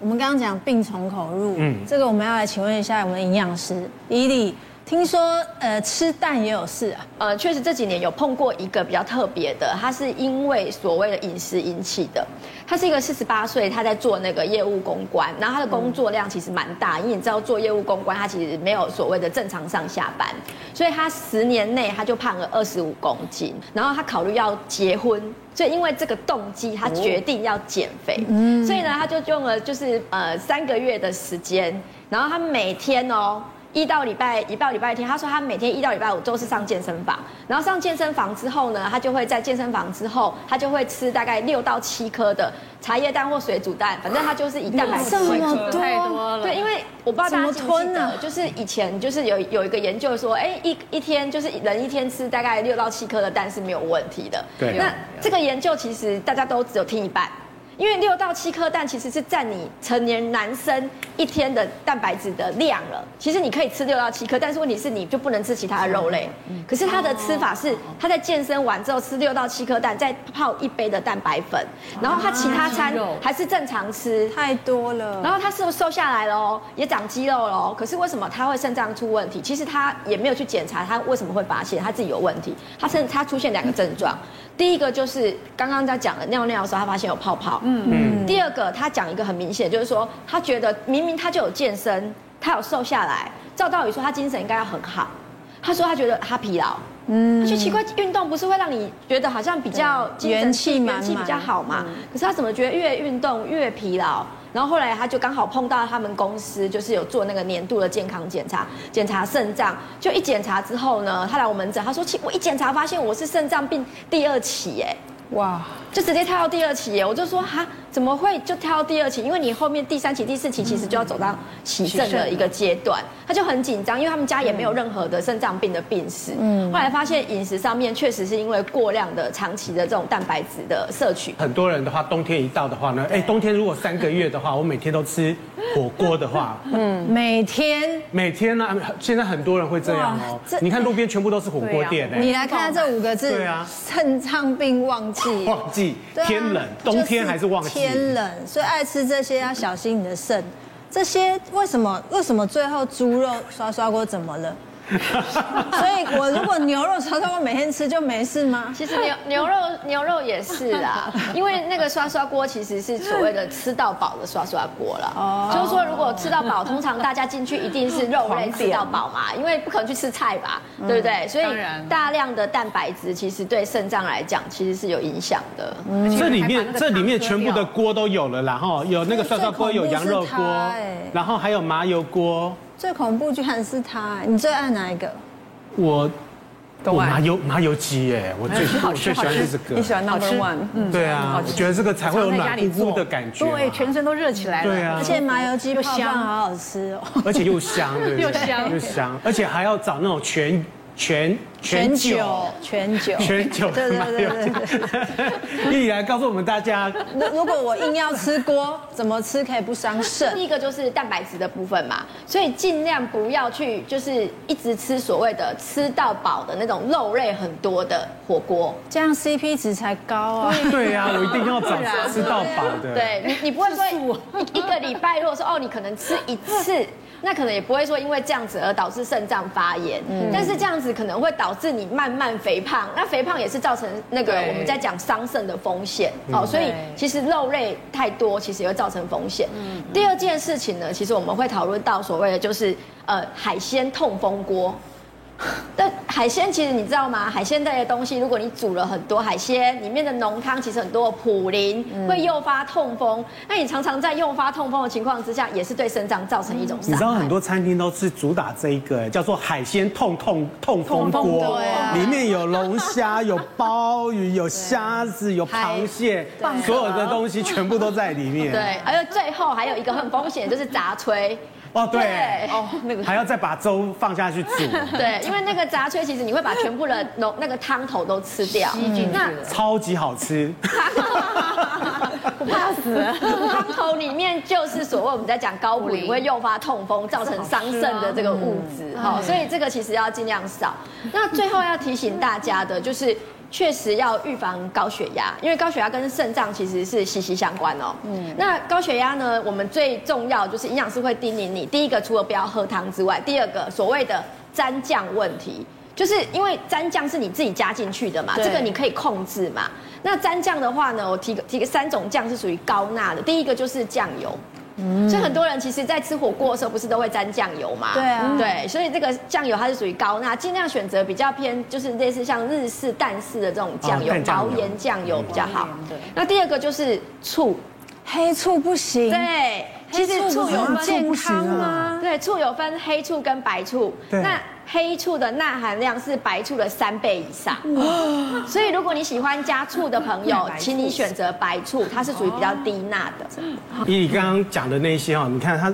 我们刚刚讲病从口入，嗯，这个我们要来请问一下我们的营养师伊俐。听说呃吃蛋也有事啊，呃确实这几年有碰过一个比较特别的，他是因为所谓的饮食引起的。他是一个四十八岁，他在做那个业务公关，然后他的工作量其实蛮大，因为你知道做业务公关，他其实没有所谓的正常上下班，所以他十年内他就胖了二十五公斤，然后他考虑要结婚，所以因为这个动机，他决定要减肥，所以呢他就用了就是呃三个月的时间，然后他每天哦。一到礼拜一到礼拜天，他说他每天一到礼拜五都是上健身房，然后上健身房之后呢，他就会在健身房之后，他就会吃大概六到七颗的茶叶蛋或水煮蛋，反正他就是以蛋白质为主。太多了。对，因为我不知道大家记不记得，就是以前就是有有一个研究说，哎，一一天就是人一天吃大概六到七颗的蛋是没有问题的。对。那这个研究其实大家都只有听一半。因为六到七颗蛋其实是占你成年男生一天的蛋白质的量了。其实你可以吃六到七颗，但是问题是你就不能吃其他的肉类。可是他的吃法是，他在健身完之后吃六到七颗蛋，再泡一杯的蛋白粉，然后他其他餐还是正常吃。太多了。然后他是不是瘦下来了？也长肌肉了。可是为什么他会肾脏出问题？其实他也没有去检查，他为什么会发现他自己有问题？他甚至他出现两个症状。第一个就是刚刚在讲的尿尿的时候，他发现有泡泡。嗯嗯。第二个，他讲一个很明显，就是说他觉得明明他就有健身，他有瘦下来，照道理说他精神应该要很好。他说他觉得他疲劳。嗯。他就奇怪，运动不是会让你觉得好像比较元气元气比较好嘛？可是他怎么觉得越运动越疲劳？然后后来他就刚好碰到他们公司，就是有做那个年度的健康检查，检查肾脏。就一检查之后呢，他来我门诊，他说：“我一检查发现我是肾脏病第二期，哎，哇，就直接跳到第二期耶。”我就说：“哈。”怎么会就跳到第二期？因为你后面第三期、第四期其实就要走到洗肾的一个阶段，他就很紧张，因为他们家也没有任何的肾脏病的病史。嗯，后来发现饮食上面确实是因为过量的长期的这种蛋白质的摄取。很多人的话，冬天一到的话呢，哎，冬天如果三个月的话，我每天都吃火锅的话，嗯，每天每天呢，现在很多人会这样哦。你看路边全部都是火锅店，你来看看这五个字，对啊，肾脏病旺季，旺季，天冷，冬天还是旺季。天冷，所以爱吃这些要小心你的肾。这些为什么？为什么最后猪肉刷刷锅怎么了？所以，我如果牛肉刷刷锅每天吃就没事吗？其实牛牛肉牛肉也是啊，因为那个刷刷锅其实是所谓的吃到饱的刷刷锅了。哦，就是说如果吃到饱，通常大家进去一定是肉类吃到饱嘛，因为不可能去吃菜吧，对不对？所以大量的蛋白质其实对肾脏来讲其实是有影响的。这里面这里面全部的锅都有了，然后有那个刷刷锅，有羊肉锅，然后还有麻油锅。最恐怖居然是他，你最爱哪一个？我，我麻油麻油鸡耶，我最我最喜欢是这个。你喜欢 number one？嗯，对啊，我觉得这个才会有暖乎乎的感觉，对，全身都热起来了。对啊，而且麻油鸡又香好好吃哦，而且又香，对，又香又香，而且还要找那种全。全全酒，全酒，全酒，对对对对对。一来告诉我们大家，如如果我硬要吃锅，怎么吃可以不伤肾？第一个就是蛋白质的部分嘛，所以尽量不要去就是一直吃所谓的吃到饱的那种肉类很多的火锅，这样 CP 值才高啊。对呀，我一定要 找吃到饱的。对你，你不会说一个礼拜，如果说哦，你可能吃一次。那可能也不会说因为这样子而导致肾脏发炎，嗯，但是这样子可能会导致你慢慢肥胖，那肥胖也是造成那个我们在讲伤肾的风险，哦，所以其实肉类太多其实也会造成风险。第二件事情呢，其实我们会讨论到所谓的就是呃海鲜痛风锅。但海鲜其实你知道吗？海鲜类的东西，如果你煮了很多海鲜，里面的浓汤其实很多普林会诱发痛风。那你常常在诱发痛风的情况之下，也是对肾脏造成一种伤害。你知道很多餐厅都是主打这一个，叫做海鲜痛痛痛风锅，里面有龙虾、有鲍鱼、有虾子、有螃蟹，所有的东西全部都在里面。对，而且最后还有一个很风险，就是杂炊。哦，对，哦，那个还要再把粥放下去煮。对，因为那个杂炊，其实你会把全部的浓 那个汤头都吃掉，那超级好吃。我怕死。汤头里面就是所谓我们在讲高普林会诱发痛风，造成伤肾的这个物质，哈，所以这个其实要尽量少。那最后要提醒大家的就是。确实要预防高血压，因为高血压跟肾脏其实是息息相关哦。嗯，那高血压呢，我们最重要就是营养师会叮咛你，第一个除了不要喝汤之外，第二个所谓的沾酱问题，就是因为沾酱是你自己加进去的嘛，这个你可以控制嘛。那沾酱的话呢，我提个提个三种酱是属于高钠的，第一个就是酱油。嗯，所以很多人其实，在吃火锅的时候，不是都会沾酱油嘛？对啊，对，所以这个酱油它是属于高钠，尽量选择比较偏，就是类似像日式、淡式的这种酱油，薄盐酱油比较好。对。那第二个就是醋，黑醋不行。对，其实醋有分健康吗？对，醋有分黑醋跟白醋。对。那黑醋的钠含量是白醋的三倍以上，所以如果你喜欢加醋的朋友，请你选择白醋，它是属于比较低钠的。以你刚刚讲的那些哈，你看它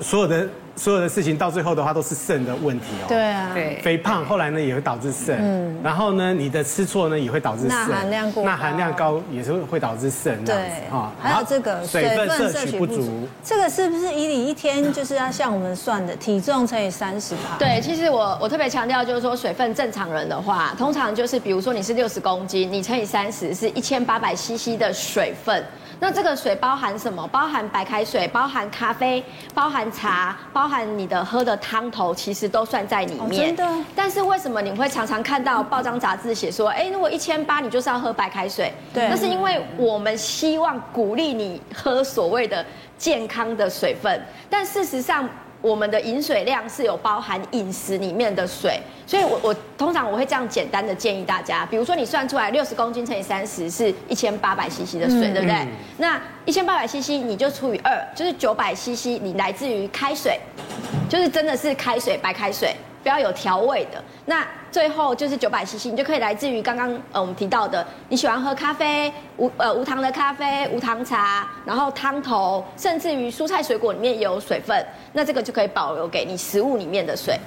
所有的。所有的事情到最后的话都是肾的问题哦。对啊，对。肥胖后来呢也会导致肾，嗯。然后呢，你的吃错呢也会导致肾。钠含量过高。钠含量高也是会导致肾。对。啊，还有这个水分摄取不足。这个是不是以你一天就是要像我们算的体重乘以三十趴？对，其实我我特别强调就是说水分正常人的话，通常就是比如说你是六十公斤，你乘以三十是一千八百 CC 的水分。那这个水包含什么？包含白开水，包含咖啡，包含茶，包含你的喝的汤头，其实都算在里面。真的。但是为什么你会常常看到报章杂志写说，哎，如果一千八，你就是要喝白开水？对。那是因为我们希望鼓励你喝所谓的健康的水分，但事实上。我们的饮水量是有包含饮食里面的水，所以我我通常我会这样简单的建议大家，比如说你算出来六十公斤乘以三十是一千八百 CC 的水，对不对？那一千八百 CC 你就除以二，就是九百 CC，你来自于开水，就是真的是开水，白开水。不要有调味的，那最后就是九百 CC，你就可以来自于刚刚呃我们提到的，你喜欢喝咖啡无呃无糖的咖啡、无糖茶，然后汤头，甚至于蔬菜水果里面有水分，那这个就可以保留给你食物里面的水。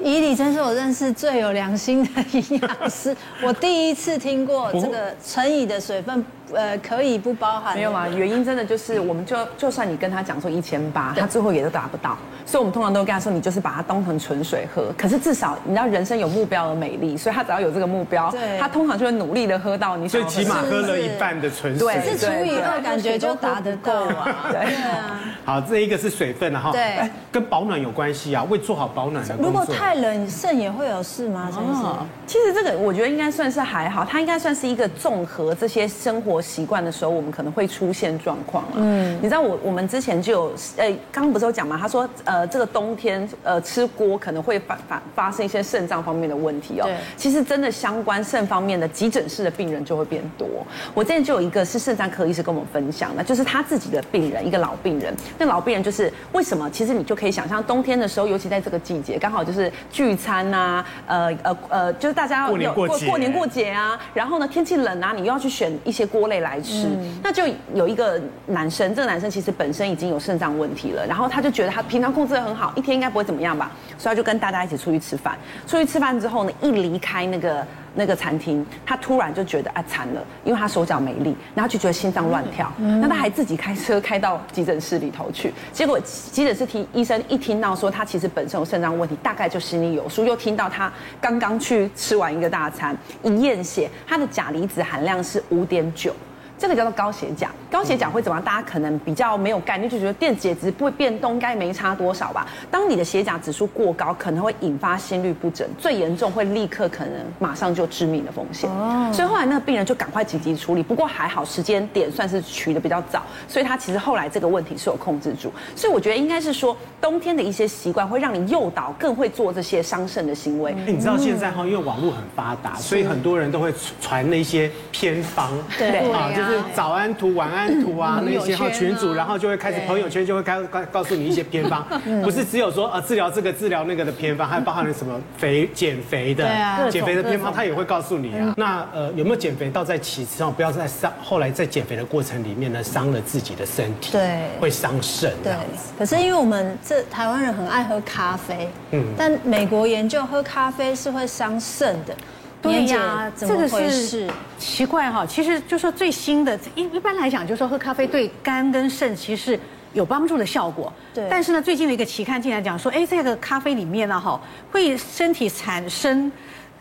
以礼真是我认识最有良心的营养师，我第一次听过这个乘以的水分。呃，可以不包含？没有啊，原因真的就是，我们就就算你跟他讲说一千八，他最后也都达不到，所以我们通常都跟他说，你就是把它当成纯水喝。可是至少你知道人生有目标的美丽，所以他只要有这个目标，对，他通常就会努力的喝到你。所以起码喝了一半的纯水，是除以二，感觉就达得到啊。对啊。好，这一个是水分了哈。对。跟保暖有关系啊，为做好保暖的工作。如果太冷，肾也会有事吗？真是。其实这个我觉得应该算是还好，它应该算是一个综合这些生活习惯的时候，我们可能会出现状况了。嗯，你知道我我们之前就有，呃，刚刚不是有讲吗？他说，呃，这个冬天，呃，吃锅可能会发发发生一些肾脏方面的问题哦。对，其实真的相关肾方面的急诊室的病人就会变多。我之前就有一个是肾脏科医师跟我们分享的，就是他自己的病人，一个老病人。那老病人就是为什么？其实你就可以想象，冬天的时候，尤其在这个季节，刚好就是聚餐啊，呃呃呃，就是大家要过年过节，过年过节啊。然后呢，天气冷啊，你又要去选一些锅类来吃。嗯那就有一个男生，这个男生其实本身已经有肾脏问题了，然后他就觉得他平常控制得很好，一天应该不会怎么样吧，所以他就跟大家一起出去吃饭。出去吃饭之后呢，一离开那个那个餐厅，他突然就觉得啊惨了，因为他手脚没力，然后就觉得心脏乱跳，那他还自己开车开到急诊室里头去，结果急诊室听医生一听到说他其实本身有肾脏问题，大概就心里有数，又听到他刚刚去吃完一个大餐，一验血，他的钾离子含量是五点九。这个叫做高血钾，高血钾会怎么样？大家可能比较没有概念，就觉得电解质不会变动，应该没差多少吧。当你的血钾指数过高，可能会引发心律不整，最严重会立刻可能马上就致命的风险。哦，所以后来那个病人就赶快紧急处理，不过还好时间点算是取的比较早，所以他其实后来这个问题是有控制住。所以我觉得应该是说冬天的一些习惯会让你诱导更会做这些伤肾的行为。你知道现在哈，因为网络很发达，所以很多人都会传那些偏方，对啊，就。是早安图、晚安图啊，那些哈群组，然后就会开始朋友圈就会开告告诉你一些偏方，不是只有说呃治疗这个治疗那个的偏方，还包含了什么肥减肥的，减肥的偏方，他也会告诉你啊。那呃有没有减肥倒在其次，不要在伤后来在减肥的过程里面呢伤了自己的身体，对，会伤肾。对，可是因为我们这台湾人很爱喝咖啡，嗯，但美国研究喝咖啡是会伤肾的。对呀，这个是奇怪哈。其实就说最新的，一一般来讲，就是说喝咖啡对肝跟肾其实是有帮助的效果。对。但是呢，最近的一个期刊竟然讲说，哎，这个咖啡里面呢哈，会身体产生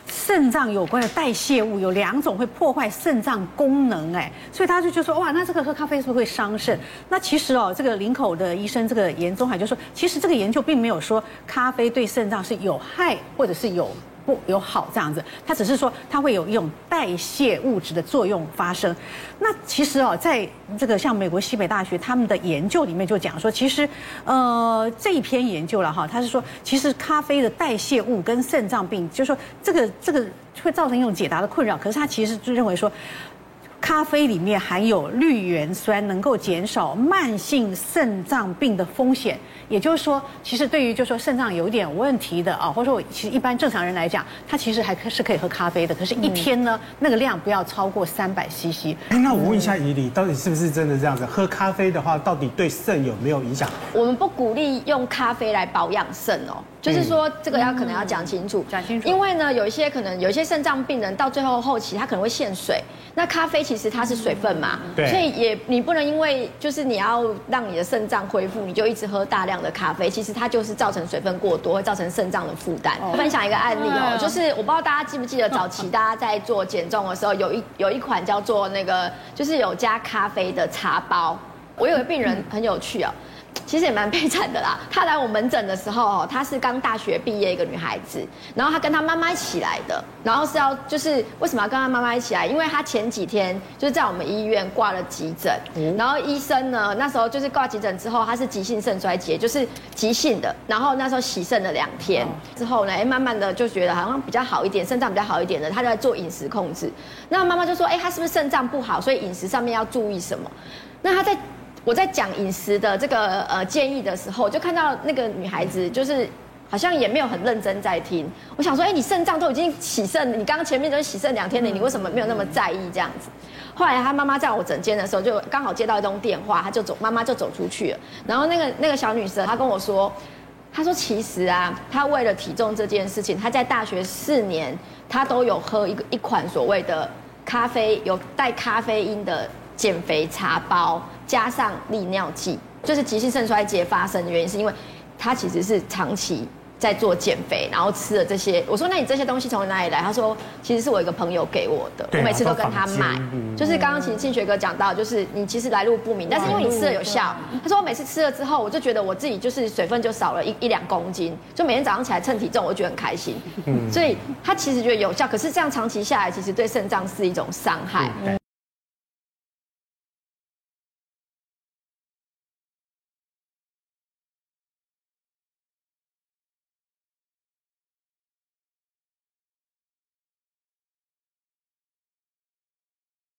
肾脏有关的代谢物有两种会破坏肾脏功能，哎，所以他就就说哇，那这个喝咖啡是不是会伤肾？那其实哦，这个林口的医生这个严宗海就说，其实这个研究并没有说咖啡对肾脏是有害或者是有。不有好这样子，它只是说它会有一种代谢物质的作用发生。那其实哦，在这个像美国西北大学他们的研究里面就讲说，其实呃这一篇研究了哈，他是说其实咖啡的代谢物跟肾脏病，就是说这个这个会造成一种解答的困扰。可是他其实就认为说。咖啡里面含有绿原酸，能够减少慢性肾脏病的风险。也就是说，其实对于就是说肾脏有一点问题的啊，或者说我其实一般正常人来讲，他其实还是可以喝咖啡的。可是，一天呢，那个量不要超过三百 CC。哎，那我问一下怡里，到底是不是真的这样子？喝咖啡的话，到底对肾有没有影响？我们不鼓励用咖啡来保养肾哦。就是说，这个要可能要讲清楚，讲清楚。因为呢，有一些可能有一些肾脏病人到最后后期，他可能会限水。那咖啡其实它是水分嘛，对，所以也你不能因为就是你要让你的肾脏恢复，你就一直喝大量的咖啡，其实它就是造成水分过多，会造成肾脏的负担。我分享一个案例哦，就是我不知道大家记不记得早期大家在做减重的时候，有一有一款叫做那个就是有加咖啡的茶包。我有个病人很有趣哦。其实也蛮悲惨的啦。她来我门诊的时候，她是刚大学毕业一个女孩子，然后她跟她妈妈一起来的，然后是要就是为什么要跟她妈妈一起来？因为她前几天就是在我们医院挂了急诊，然后医生呢那时候就是挂急诊之后，她是急性肾衰竭，就是急性的，然后那时候洗肾了两天之后呢，哎，慢慢的就觉得好像比较好一点，肾脏比较好一点的，她就在做饮食控制。那妈妈就说，哎，她是不是肾脏不好，所以饮食上面要注意什么？那她在。我在讲饮食的这个呃建议的时候，就看到那个女孩子，就是好像也没有很认真在听。我想说，哎，你肾脏都已经洗肾，你刚刚前面都洗肾两天了，你为什么没有那么在意这样子？后来她妈妈在我诊间的时候，就刚好接到一通电话，她就走，妈妈就走出去了。然后那个那个小女生，她跟我说，她说其实啊，她为了体重这件事情，她在大学四年，她都有喝一个一款所谓的咖啡，有带咖啡因的。减肥茶包加上利尿剂，就是急性肾衰竭发生的原因，是因为他其实是长期在做减肥，然后吃了这些。我说：“那你这些东西从哪里来？”他说：“其实是我一个朋友给我的，我每次都跟他买。”就是刚刚其实庆学哥讲到，就是你其实来路不明，但是因为你吃了有效。他说：“我每次吃了之后，我就觉得我自己就是水分就少了一一两公斤，就每天早上起来称体重，我就觉得很开心。”所以他其实觉得有效，可是这样长期下来，其实对肾脏是一种伤害。